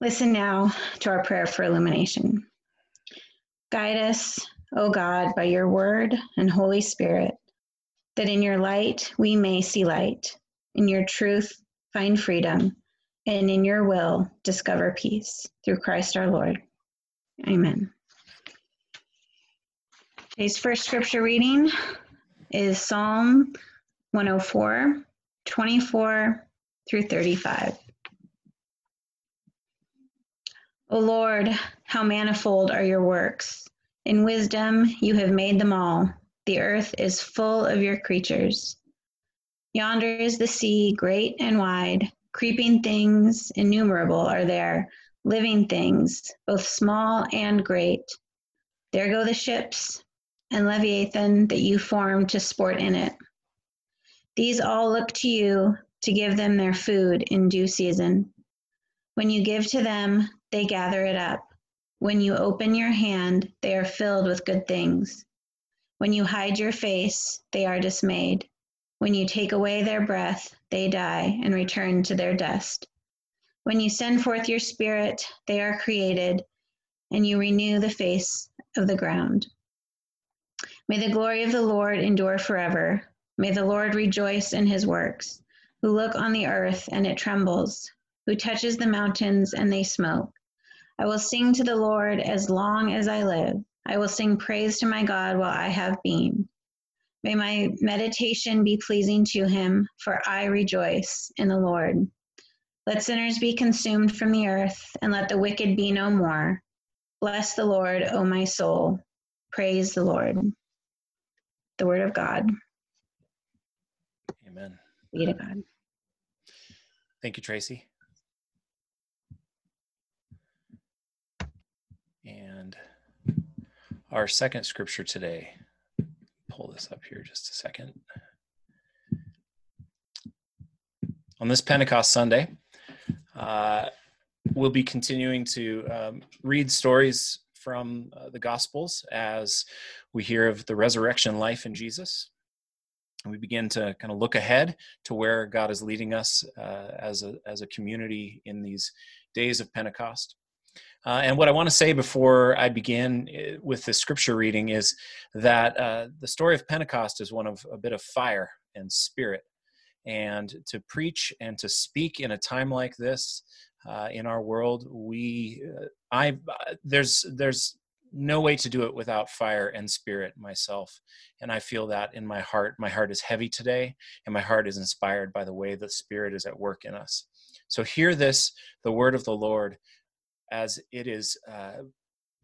Listen now to our prayer for illumination. Guide us, O God, by your word and Holy Spirit, that in your light we may see light, in your truth find freedom, and in your will discover peace. Through Christ our Lord. Amen. Today's first scripture reading is Psalm 104, 24 through 35. O Lord, how manifold are your works! In wisdom you have made them all. The earth is full of your creatures. Yonder is the sea, great and wide. Creeping things innumerable are there, living things, both small and great. There go the ships and Leviathan that you formed to sport in it. These all look to you to give them their food in due season. When you give to them, they gather it up. When you open your hand, they are filled with good things. When you hide your face, they are dismayed. When you take away their breath, they die and return to their dust. When you send forth your spirit, they are created, and you renew the face of the ground. May the glory of the Lord endure forever. May the Lord rejoice in his works, who look on the earth and it trembles, who touches the mountains and they smoke. I will sing to the Lord as long as I live. I will sing praise to my God while I have being. May my meditation be pleasing to him, for I rejoice in the Lord. Let sinners be consumed from the earth, and let the wicked be no more. Bless the Lord, O my soul. Praise the Lord. The word of God. Amen. Be to God. Thank you, Tracy. And our second scripture today, pull this up here just a second. On this Pentecost Sunday, uh, we'll be continuing to um, read stories from uh, the Gospels as we hear of the resurrection life in Jesus. And we begin to kind of look ahead to where God is leading us uh, as, a, as a community in these days of Pentecost. Uh, and what I want to say before I begin uh, with the scripture reading is that uh, the story of Pentecost is one of a bit of fire and spirit. And to preach and to speak in a time like this uh, in our world, we, uh, I, uh, there's, there's no way to do it without fire and spirit myself. And I feel that in my heart. My heart is heavy today, and my heart is inspired by the way the Spirit is at work in us. So hear this, the word of the Lord as it is uh,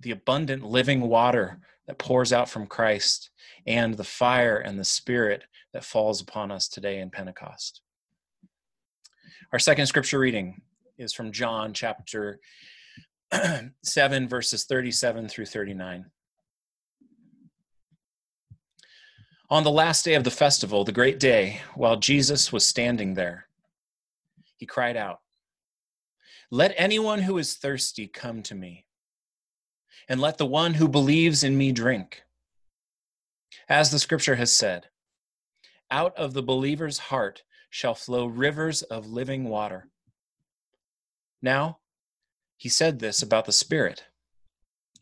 the abundant living water that pours out from Christ and the fire and the spirit that falls upon us today in Pentecost. Our second scripture reading is from John chapter 7, verses 37 through 39. On the last day of the festival, the great day, while Jesus was standing there, he cried out, let anyone who is thirsty come to me, and let the one who believes in me drink. As the scripture has said, out of the believer's heart shall flow rivers of living water. Now, he said this about the Spirit,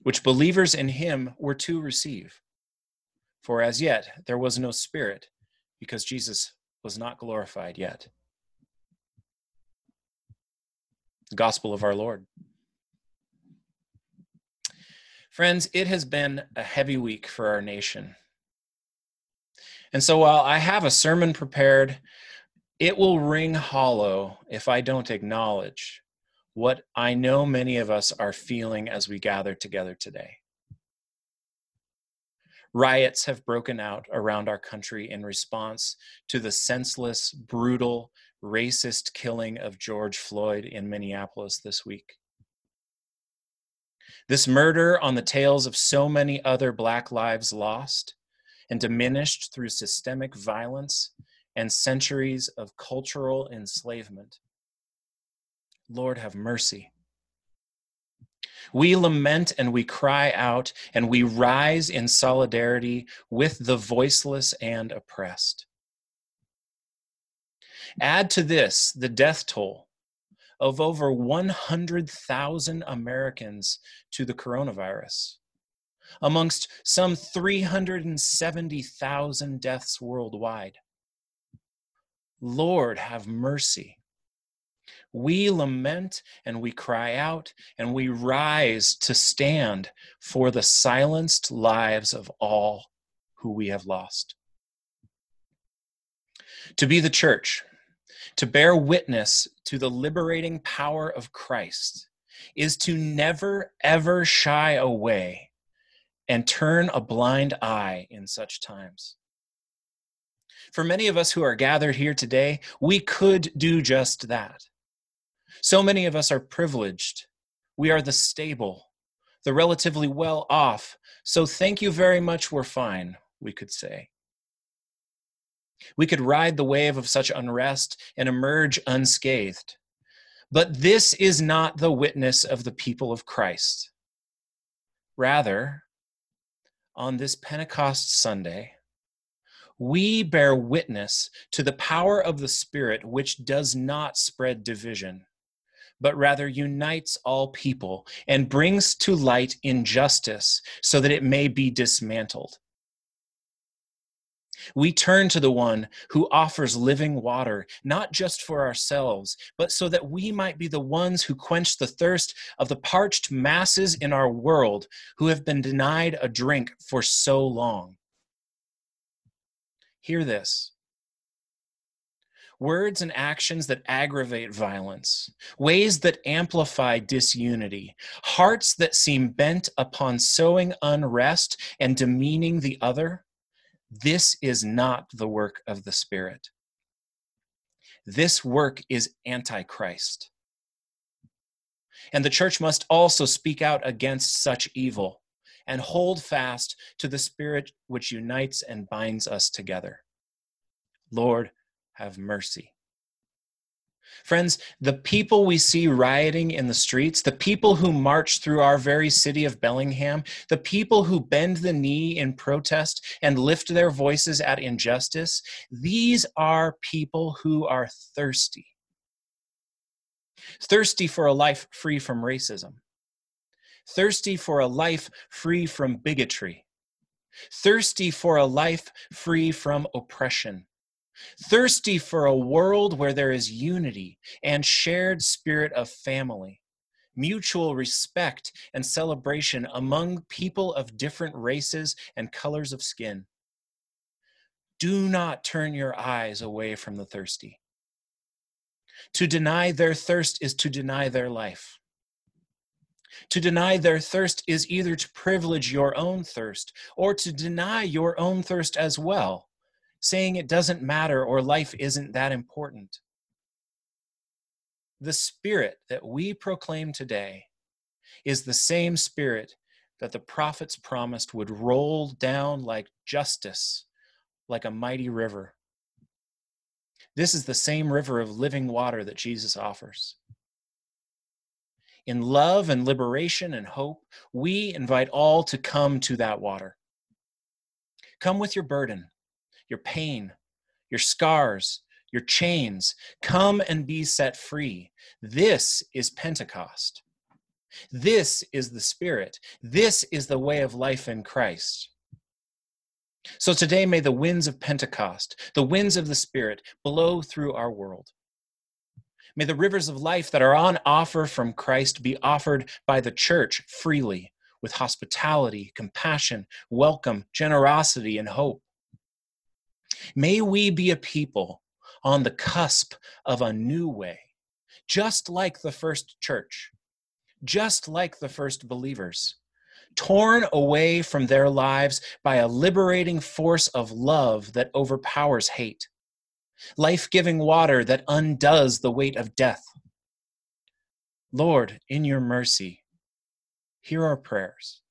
which believers in him were to receive. For as yet there was no Spirit, because Jesus was not glorified yet. The gospel of our Lord. Friends, it has been a heavy week for our nation. And so while I have a sermon prepared, it will ring hollow if I don't acknowledge what I know many of us are feeling as we gather together today. Riots have broken out around our country in response to the senseless, brutal, racist killing of George Floyd in Minneapolis this week. This murder on the tails of so many other Black lives lost and diminished through systemic violence and centuries of cultural enslavement. Lord, have mercy. We lament and we cry out and we rise in solidarity with the voiceless and oppressed. Add to this the death toll of over 100,000 Americans to the coronavirus, amongst some 370,000 deaths worldwide. Lord, have mercy. We lament and we cry out and we rise to stand for the silenced lives of all who we have lost. To be the church, to bear witness to the liberating power of Christ, is to never, ever shy away and turn a blind eye in such times. For many of us who are gathered here today, we could do just that. So many of us are privileged. We are the stable, the relatively well off. So thank you very much, we're fine, we could say. We could ride the wave of such unrest and emerge unscathed. But this is not the witness of the people of Christ. Rather, on this Pentecost Sunday, we bear witness to the power of the Spirit, which does not spread division, but rather unites all people and brings to light injustice so that it may be dismantled. We turn to the one who offers living water, not just for ourselves, but so that we might be the ones who quench the thirst of the parched masses in our world who have been denied a drink for so long. Hear this words and actions that aggravate violence, ways that amplify disunity, hearts that seem bent upon sowing unrest and demeaning the other. This is not the work of the Spirit. This work is antichrist. And the church must also speak out against such evil and hold fast to the Spirit which unites and binds us together. Lord, have mercy. Friends, the people we see rioting in the streets, the people who march through our very city of Bellingham, the people who bend the knee in protest and lift their voices at injustice, these are people who are thirsty. Thirsty for a life free from racism, thirsty for a life free from bigotry, thirsty for a life free from oppression thirsty for a world where there is unity and shared spirit of family, mutual respect and celebration among people of different races and colors of skin. Do not turn your eyes away from the thirsty. To deny their thirst is to deny their life. To deny their thirst is either to privilege your own thirst or to deny your own thirst as well saying it doesn't matter or life isn't that important. The spirit that we proclaim today is the same spirit that the prophets promised would roll down like justice, like a mighty river. This is the same river of living water that Jesus offers. In love and liberation and hope, we invite all to come to that water. Come with your burden your pain, your scars, your chains. Come and be set free. This is Pentecost. This is the Spirit. This is the way of life in Christ. So today, may the winds of Pentecost, the winds of the Spirit, blow through our world. May the rivers of life that are on offer from Christ be offered by the church freely with hospitality, compassion, welcome, generosity, and hope. May we be a people on the cusp of a new way, just like the first church, just like the first believers, torn away from their lives by a liberating force of love that overpowers hate, life giving water that undoes the weight of death. Lord, in your mercy, hear our prayers.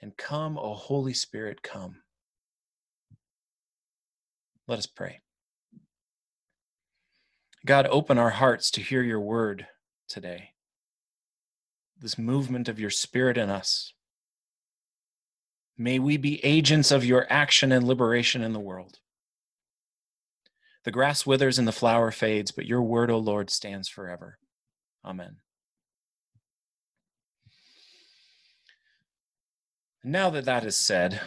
And come, O Holy Spirit, come. Let us pray. God, open our hearts to hear your word today. This movement of your spirit in us. May we be agents of your action and liberation in the world. The grass withers and the flower fades, but your word, O Lord, stands forever. Amen. Now that that is said,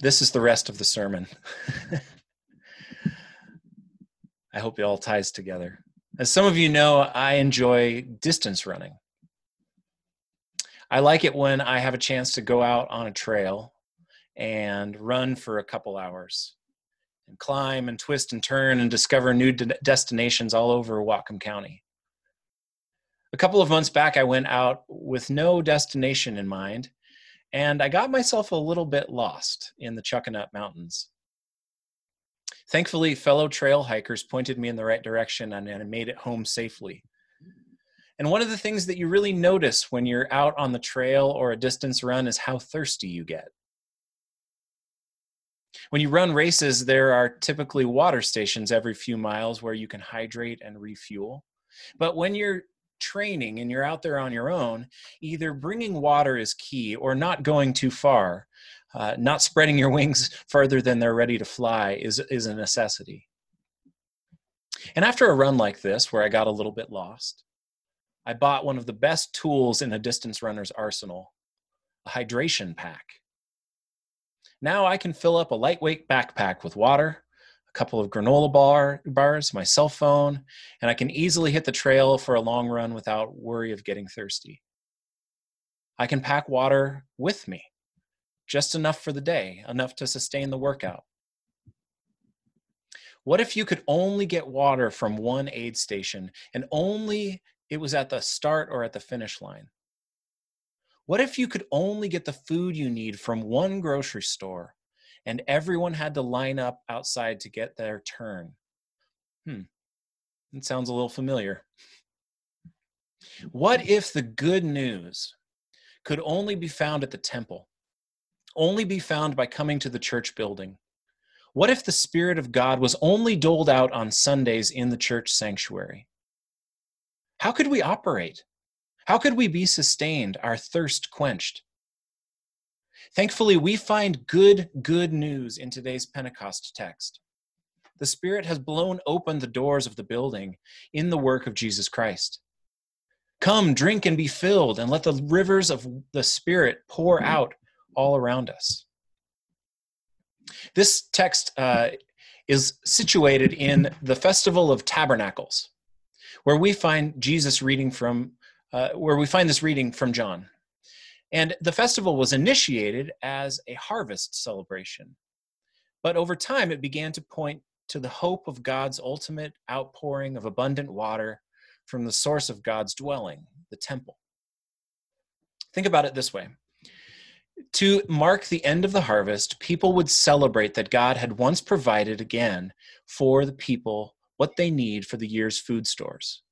this is the rest of the sermon. I hope it all ties together. As some of you know, I enjoy distance running. I like it when I have a chance to go out on a trail and run for a couple hours and climb and twist and turn and discover new de- destinations all over Whatcom County. A couple of months back, I went out with no destination in mind, and I got myself a little bit lost in the Chuckanut Mountains. Thankfully, fellow trail hikers pointed me in the right direction and I made it home safely. And one of the things that you really notice when you're out on the trail or a distance run is how thirsty you get. When you run races, there are typically water stations every few miles where you can hydrate and refuel. But when you're training and you're out there on your own, either bringing water is key or not going too far. Uh, not spreading your wings further than they're ready to fly is, is a necessity. And after a run like this, where I got a little bit lost, I bought one of the best tools in a distance runner's arsenal a hydration pack. Now I can fill up a lightweight backpack with water, a couple of granola bar, bars, my cell phone, and I can easily hit the trail for a long run without worry of getting thirsty. I can pack water with me, just enough for the day, enough to sustain the workout. What if you could only get water from one aid station and only it was at the start or at the finish line? What if you could only get the food you need from one grocery store and everyone had to line up outside to get their turn. Hmm, it sounds a little familiar. What if the good news could only be found at the temple, only be found by coming to the church building? What if the Spirit of God was only doled out on Sundays in the church sanctuary? How could we operate? How could we be sustained, our thirst quenched? Thankfully, we find good, good news in today's Pentecost text. The Spirit has blown open the doors of the building in the work of Jesus Christ. Come, drink and be filled, and let the rivers of the Spirit pour out all around us. This text uh, is situated in the Festival of Tabernacles, where we find Jesus reading from, uh, where we find this reading from John. And the festival was initiated as a harvest celebration. But over time, it began to point to the hope of God's ultimate outpouring of abundant water from the source of God's dwelling, the temple. Think about it this way to mark the end of the harvest, people would celebrate that God had once provided again for the people what they need for the year's food stores.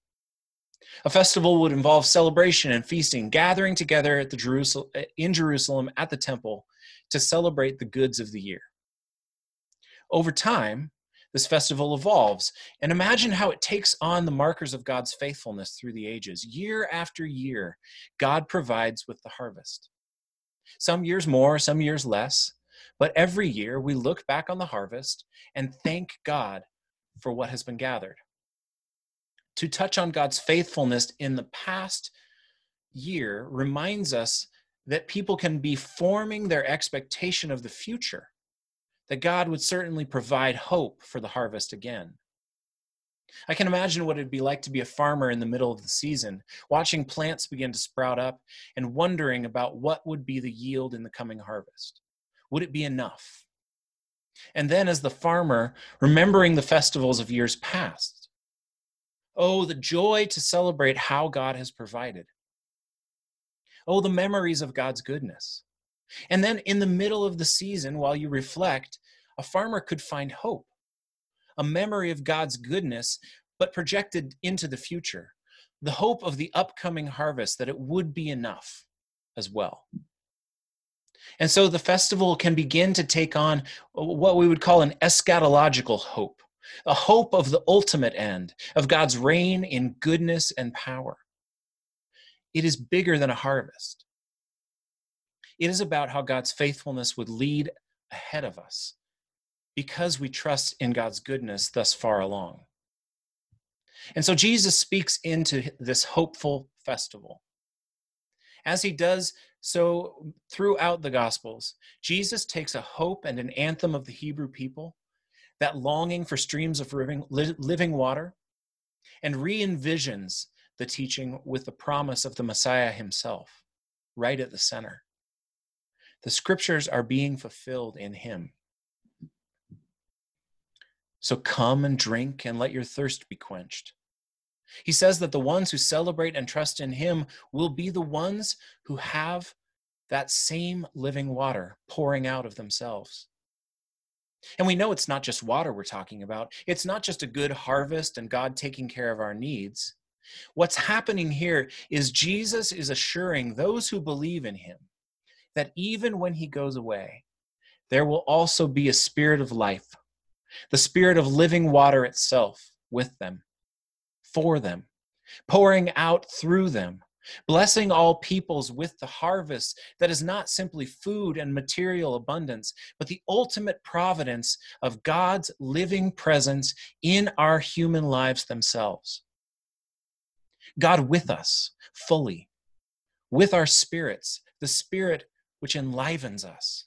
A festival would involve celebration and feasting, gathering together at the Jerusalem, in Jerusalem at the temple to celebrate the goods of the year. Over time, this festival evolves, and imagine how it takes on the markers of God's faithfulness through the ages. Year after year, God provides with the harvest. Some years more, some years less, but every year we look back on the harvest and thank God for what has been gathered to touch on God's faithfulness in the past year reminds us that people can be forming their expectation of the future, that God would certainly provide hope for the harvest again. I can imagine what it'd be like to be a farmer in the middle of the season, watching plants begin to sprout up and wondering about what would be the yield in the coming harvest. Would it be enough? And then, as the farmer, remembering the festivals of years past, Oh, the joy to celebrate how God has provided. Oh, the memories of God's goodness. And then in the middle of the season, while you reflect, a farmer could find hope, a memory of God's goodness, but projected into the future, the hope of the upcoming harvest that it would be enough as well. And so the festival can begin to take on uh, what we would call an eschatological hope a hope of the ultimate end, of God's reign in goodness and power. It is bigger than a harvest. It is about how God's faithfulness would lead ahead of us because we trust in God's goodness thus far along. And so Jesus speaks into this hopeful festival. As he does so throughout the Gospels, Jesus takes a hope and an anthem of the Hebrew people, that longing for streams of living, water, and re envisions the teaching with the promise of the Messiah himself, right at the center. The scriptures are being fulfilled in him. So come and drink and let your thirst be quenched. He says that the ones who celebrate and trust in him will be the ones who have that same living water pouring out of themselves. And we know it's not just water we're talking about. It's not just a good harvest and God taking care of our needs. What's happening here is Jesus is assuring those who believe in him that even when he goes away, there will also be a spirit of life, the spirit of living water itself with them, for them, pouring out through them, blessing all peoples with the harvest that is not simply food and material abundance, but the ultimate providence of God's living presence in our human lives themselves. God with us fully, with our spirits, the spirit which enlivens us.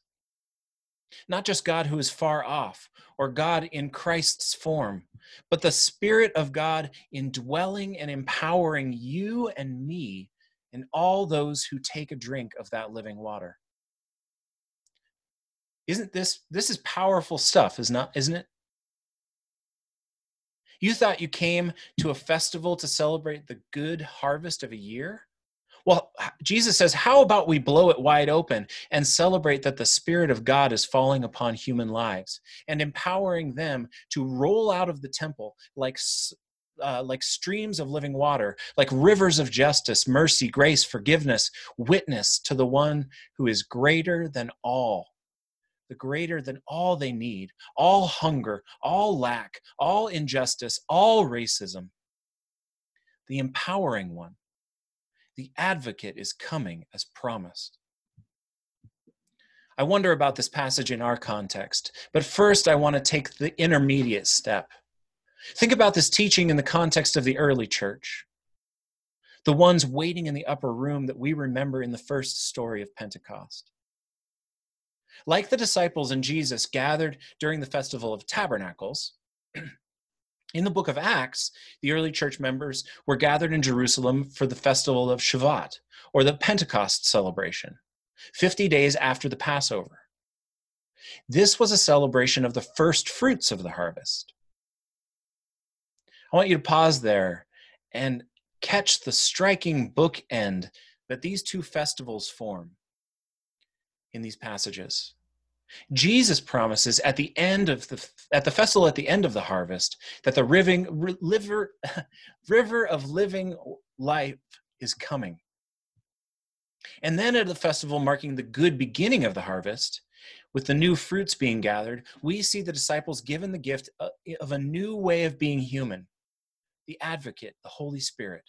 Not just God who is far off or God in Christ's form, but the Spirit of God indwelling and empowering you and me and all those who take a drink of that living water. Isn't this this is powerful stuff, is not isn't it? You thought you came to a festival to celebrate the good harvest of a year? Well, Jesus says, How about we blow it wide open and celebrate that the Spirit of God is falling upon human lives and empowering them to roll out of the temple like, uh, like streams of living water, like rivers of justice, mercy, grace, forgiveness, witness to the one who is greater than all, the greater than all they need, all hunger, all lack, all injustice, all racism, the empowering one the advocate is coming as promised. I wonder about this passage in our context, but first I want to take the intermediate step. Think about this teaching in the context of the early church, the ones waiting in the upper room that we remember in the first story of Pentecost. Like the disciples and Jesus gathered during the Festival of Tabernacles, in the book of Acts, the early church members were gathered in Jerusalem for the festival of Shavuot, or the Pentecost celebration, 50 days after the Passover. This was a celebration of the first fruits of the harvest. I want you to pause there and catch the striking bookend that these two festivals form in these passages. Jesus promises at the end of the at the festival at the end of the harvest that the riving, river river of living life is coming. And then at the festival marking the good beginning of the harvest, with the new fruits being gathered, we see the disciples given the gift uh, of a new way of being human, the advocate, the Holy Spirit.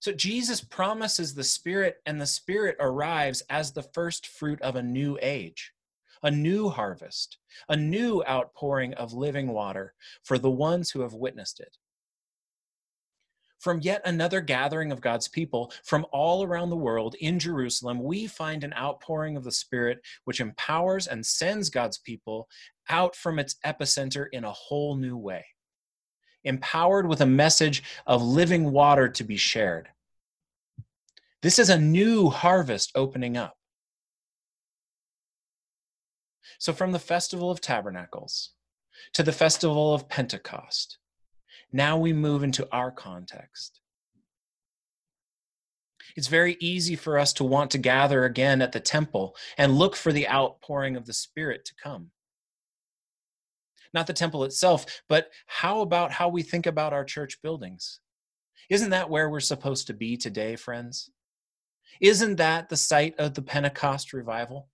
So Jesus promises the Spirit, and the Spirit arrives as the first fruit of a new age, a new harvest, a new outpouring of living water for the ones who have witnessed it. From yet another gathering of God's people from all around the world in Jerusalem, we find an outpouring of the Spirit which empowers and sends God's people out from its epicenter in a whole new way empowered with a message of living water to be shared. This is a new harvest opening up. So, from the Festival of Tabernacles to the Festival of Pentecost, now we move into our context. It's very easy for us to want to gather again at the temple and look for the outpouring of the Spirit to come. Not the temple itself, but how about how we think about our church buildings? Isn't that where we're supposed to be today, friends? Isn't that the site of the Pentecost revival?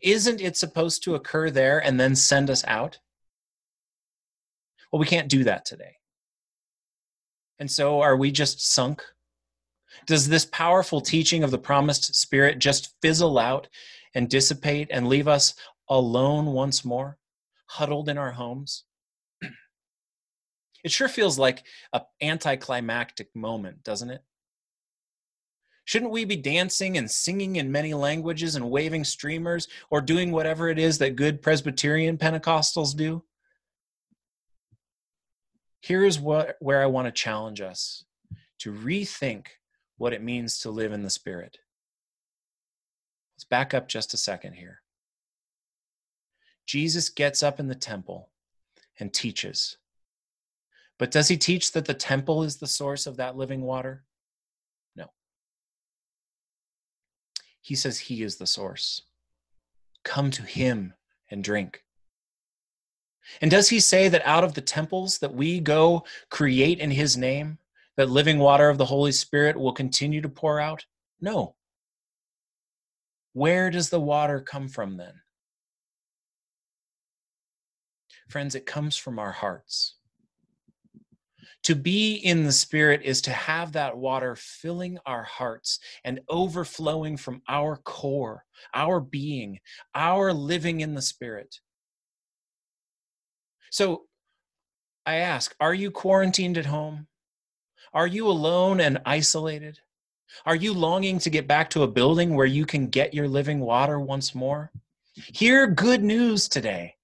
Isn't it supposed to occur there and then send us out? Well, we can't do that today. And so are we just sunk? Does this powerful teaching of the promised Spirit just fizzle out and dissipate and leave us alone once more, huddled in our homes? It sure feels like an anticlimactic moment, doesn't it? Shouldn't we be dancing and singing in many languages and waving streamers or doing whatever it is that good Presbyterian Pentecostals do? Here's what, where I want to challenge us to rethink what it means to live in the Spirit. Let's back up just a second here. Jesus gets up in the temple and teaches. But does he teach that the temple is the source of that living water? No. He says he is the source. Come to him and drink. And does he say that out of the temples that we go create in his name, that living water of the Holy Spirit will continue to pour out? No. Where does the water come from then? Friends, it comes from our hearts. To be in the Spirit is to have that water filling our hearts and overflowing from our core, our being, our living in the Spirit. So I ask, are you quarantined at home? Are you alone and isolated? Are you longing to get back to a building where you can get your living water once more? Hear good news today.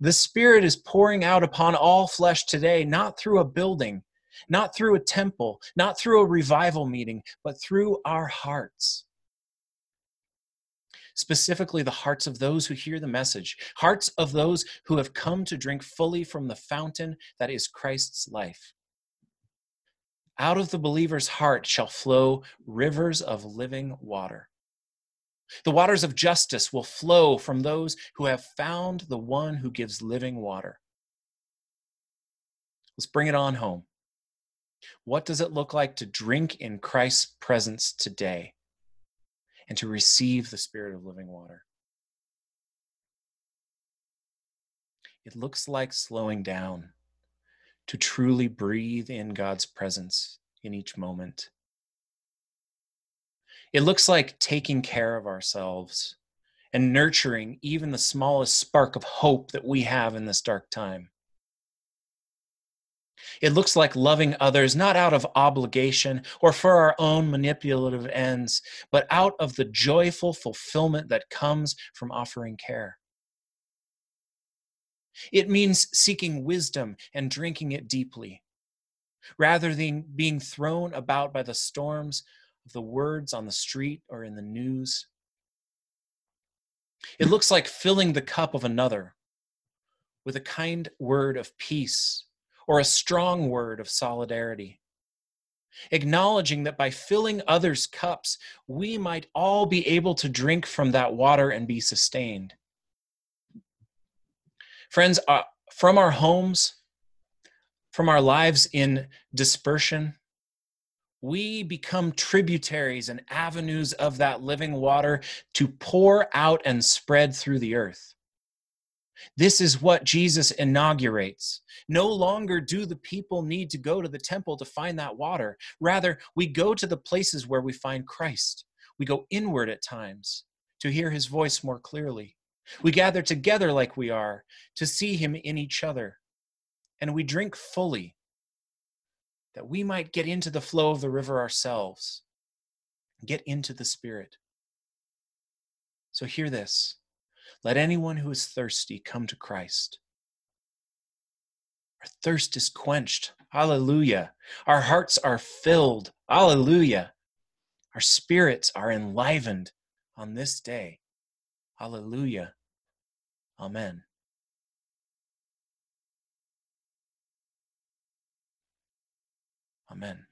The Spirit is pouring out upon all flesh today, not through a building, not through a temple, not through a revival meeting, but through our hearts. Specifically, the hearts of those who hear the message, hearts of those who have come to drink fully from the fountain that is Christ's life. Out of the believer's heart shall flow rivers of living water. The waters of justice will flow from those who have found the one who gives living water. Let's bring it on home. What does it look like to drink in Christ's presence today and to receive the Spirit of living water? It looks like slowing down to truly breathe in God's presence in each moment it looks like taking care of ourselves and nurturing even the smallest spark of hope that we have in this dark time. It looks like loving others not out of obligation or for our own manipulative ends, but out of the joyful fulfillment that comes from offering care. It means seeking wisdom and drinking it deeply, rather than being thrown about by the storms the words on the street or in the news. It looks like filling the cup of another with a kind word of peace or a strong word of solidarity. Acknowledging that by filling others' cups, we might all be able to drink from that water and be sustained. Friends, uh, from our homes, from our lives in dispersion, we become tributaries and avenues of that living water to pour out and spread through the earth. This is what Jesus inaugurates. No longer do the people need to go to the temple to find that water. Rather, we go to the places where we find Christ. We go inward at times to hear his voice more clearly. We gather together like we are to see him in each other. And we drink fully that we might get into the flow of the river ourselves, get into the Spirit. So hear this let anyone who is thirsty come to Christ. Our thirst is quenched. Hallelujah. Our hearts are filled. Hallelujah. Our spirits are enlivened on this day. Hallelujah. Amen. Amen.